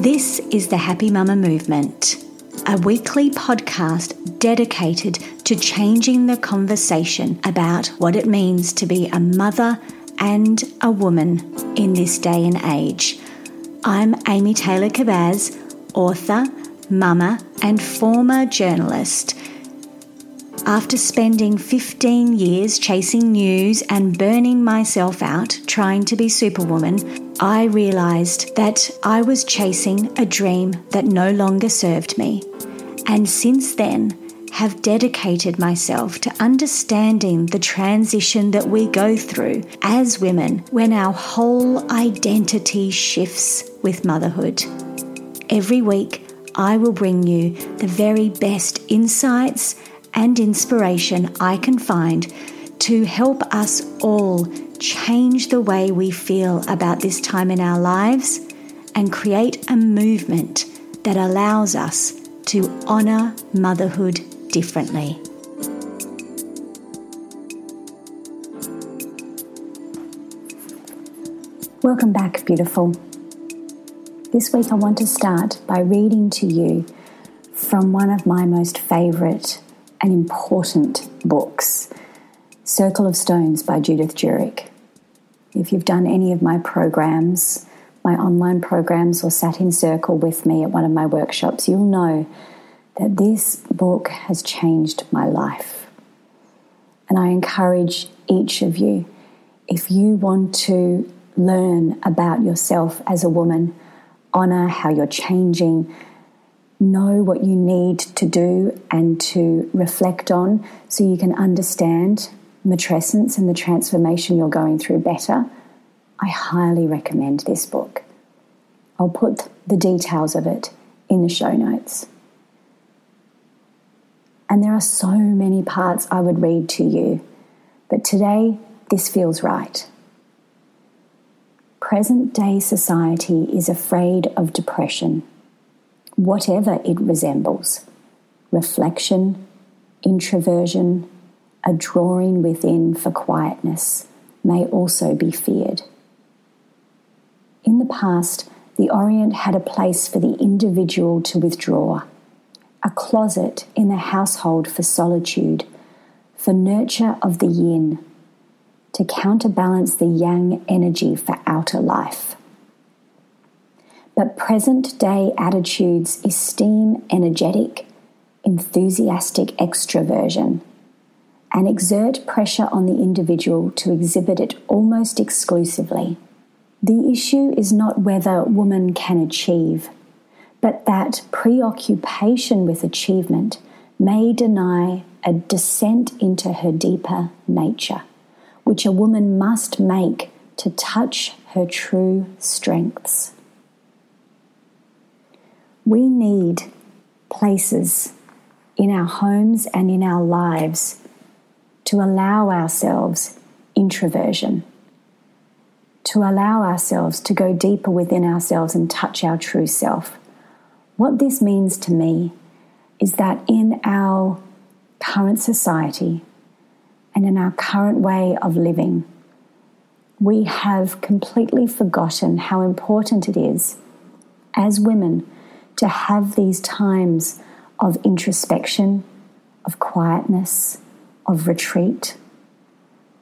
This is the Happy Mama Movement, a weekly podcast dedicated to changing the conversation about what it means to be a mother and a woman in this day and age. I'm Amy Taylor Kabbaz, author, mama, and former journalist. After spending 15 years chasing news and burning myself out trying to be Superwoman, I realised that I was chasing a dream that no longer served me, and since then have dedicated myself to understanding the transition that we go through as women when our whole identity shifts with motherhood. Every week, I will bring you the very best insights and inspiration I can find to help us all change the way we feel about this time in our lives and create a movement that allows us to honour motherhood differently. Welcome back, beautiful. This week I want to start by reading to you from one of my most favourite and important books, Circle of Stones by Judith Duerk. If you've done any of my programs, my online programs, or sat in circle with me at one of my workshops, you'll know that this book has changed my life. And I encourage each of you, if you want to learn about yourself as a woman, honor how you're changing, know what you need to do and to reflect on so you can understand matrescence and the transformation you're going through better, I highly recommend this book. I'll put the details of it in the show notes. And there are so many parts I would read to you, but today this feels right. Present day society is afraid of depression, whatever it resembles reflection, introversion, a drawing within for quietness may also be feared. In the past, the Orient had a place for the individual to withdraw, a closet in the household for solitude, for nurture of the yin, to counterbalance the yang energy for outer life. But present day attitudes esteem energetic, enthusiastic extroversion and exert pressure on the individual to exhibit it almost exclusively. The issue is not whether woman can achieve, but that preoccupation with achievement may deny a descent into her deeper nature, which a woman must make to touch her true strengths. We need places in our homes and in our lives to allow ourselves introversion, to allow ourselves to go deeper within ourselves and touch our true self. What this means to me is that in our current society and in our current way of living, we have completely forgotten how important it is as women to have these times of introspection, of quietness, of retreat,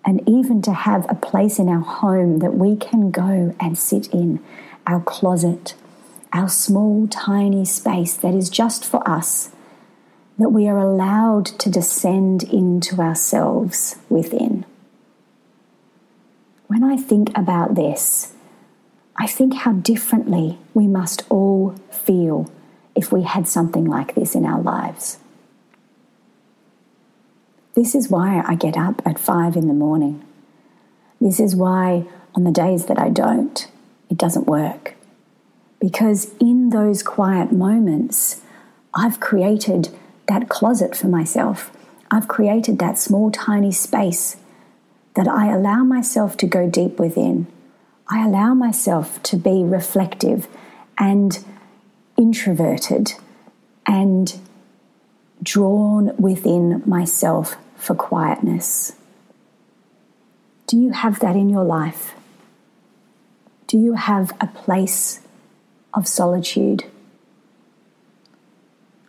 and even to have a place in our home that we can go and sit in, our closet, our small, tiny space that is just for us, that we are allowed to descend into ourselves within. When I think about this, I think how differently we must all feel if we had something like this in our lives. This is why I get up at five in the morning. This is why, on the days that I don't, it doesn't work. Because in those quiet moments, I've created that closet for myself. I've created that small, tiny space that I allow myself to go deep within I allow myself to be reflective and introverted and drawn within myself for quietness. Do you have that in your life? Do you have a place of solitude?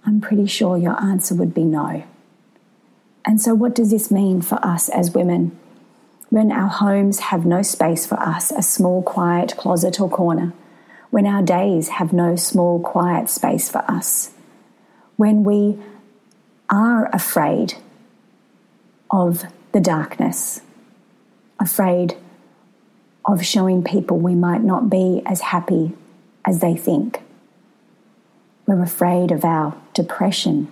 I'm pretty sure your answer would be no. And so, what does this mean for us as women? when our homes have no space for us, a small, quiet closet or corner, when our days have no small, quiet space for us, when we are afraid of the darkness, afraid of showing people we might not be as happy as they think. We're afraid of our depression.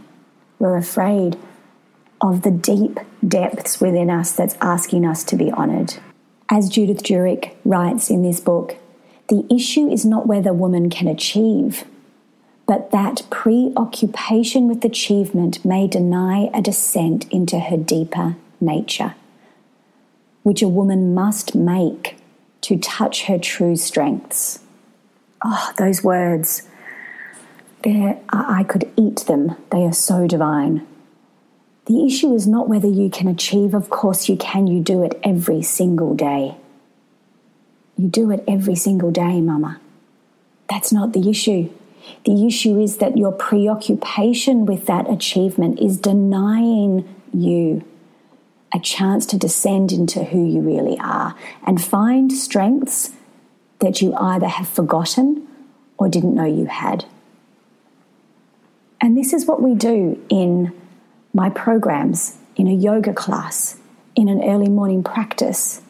We're afraid of the deep depths within us that's asking us to be honoured. As Judith Duerk writes in this book, the issue is not whether woman can achieve, but that preoccupation with achievement may deny a descent into her deeper nature, which a woman must make to touch her true strengths. Oh, those words. I could eat them. They are so divine. The issue is not whether you can achieve, of course, you can, you do it every single day. You do it every single day, Mama. That's not the issue. The issue is that your preoccupation with that achievement is denying you a chance to descend into who you really are and find strengths that you either have forgotten or didn't know you had. And this is what we do in my programs in a yoga class, in an early morning practice,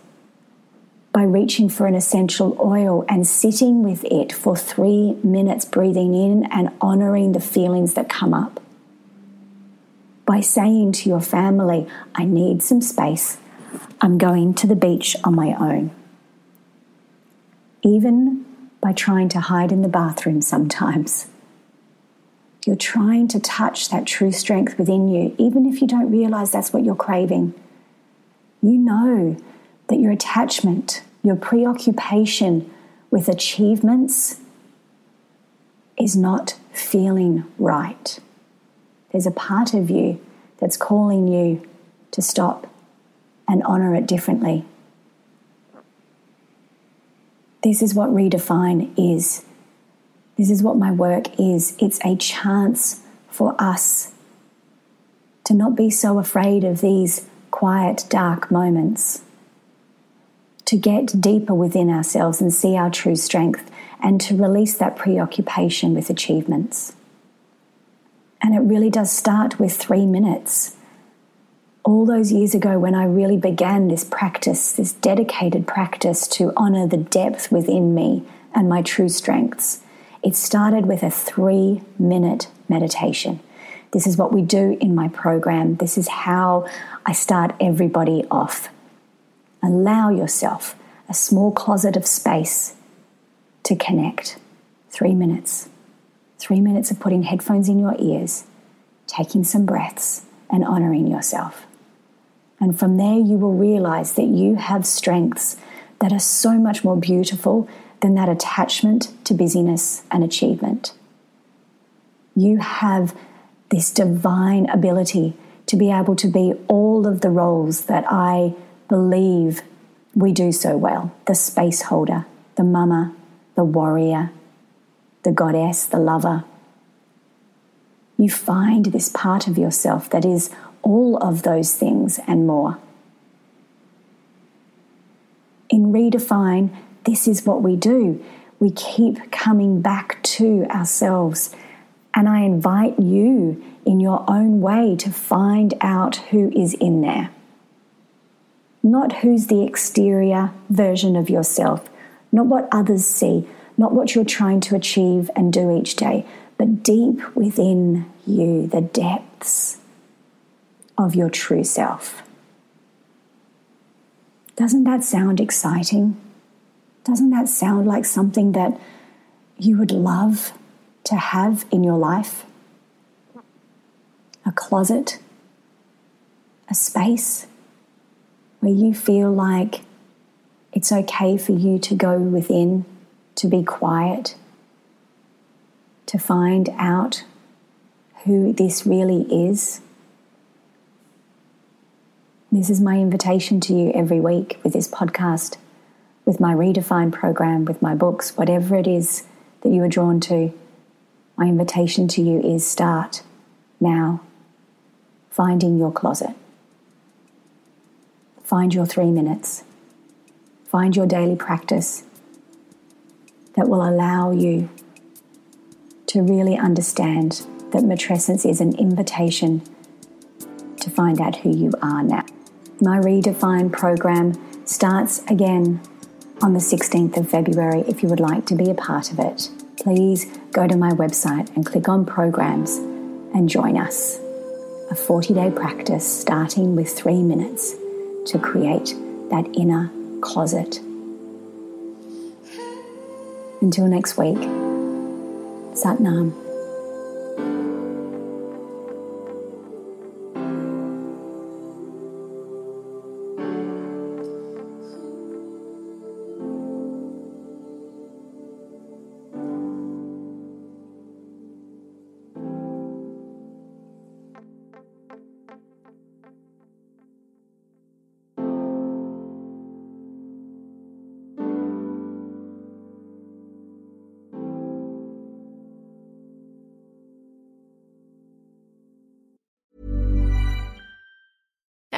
by reaching for an essential oil and sitting with it for three minutes, breathing in and honoring the feelings that come up. By saying to your family, I need some space, I'm going to the beach on my own. Even by trying to hide in the bathroom sometimes you're trying to touch that true strength within you, even if you don't realize that's what you're craving. You know that your attachment, your preoccupation with achievements is not feeling right. There's a part of you that's calling you to stop and honor it differently. This is what redefine is. This is what my work is. It's a chance for us to not be so afraid of these quiet, dark moments, to get deeper within ourselves and see our true strength, and to release that preoccupation with achievements. And it really does start with three minutes. All those years ago, when I really began this practice, this dedicated practice to honor the depth within me and my true strengths, it started with a three minute meditation. This is what we do in my program. This is how I start everybody off. Allow yourself a small closet of space to connect. Three minutes. Three minutes of putting headphones in your ears, taking some breaths, and honoring yourself. And from there, you will realize that you have strengths that are so much more beautiful than that attachment to busyness and achievement. You have this divine ability to be able to be all of the roles that I believe we do so well the space holder, the mama, the warrior, the goddess, the lover. You find this part of yourself that is all of those things and more. In Redefine, this is what we do. we keep coming back to ourselves. And I invite you in your own way to find out who is in there. Not who's the exterior version of yourself, not what others see, not what you're trying to achieve and do each day, but deep within you, the depths of your true self. Doesn't that sound exciting? Doesn't that sound like something that you would love to have in your life? A closet, a space where you feel like it's okay for you to go within, to be quiet, to find out who this really is this is my invitation to you every week with this podcast, with my Redefine program, with my books, whatever it is that you are drawn to. My invitation to you is start now finding your closet. Find your three minutes. Find your daily practice that will allow you to really understand that matrescence is an invitation to find out who you are now. My Redefine program starts again on the 16th of February. If you would like to be a part of it, please go to my website and click on programs and join us. A 40 day practice starting with three minutes to create that inner closet. Until next week, Satnam.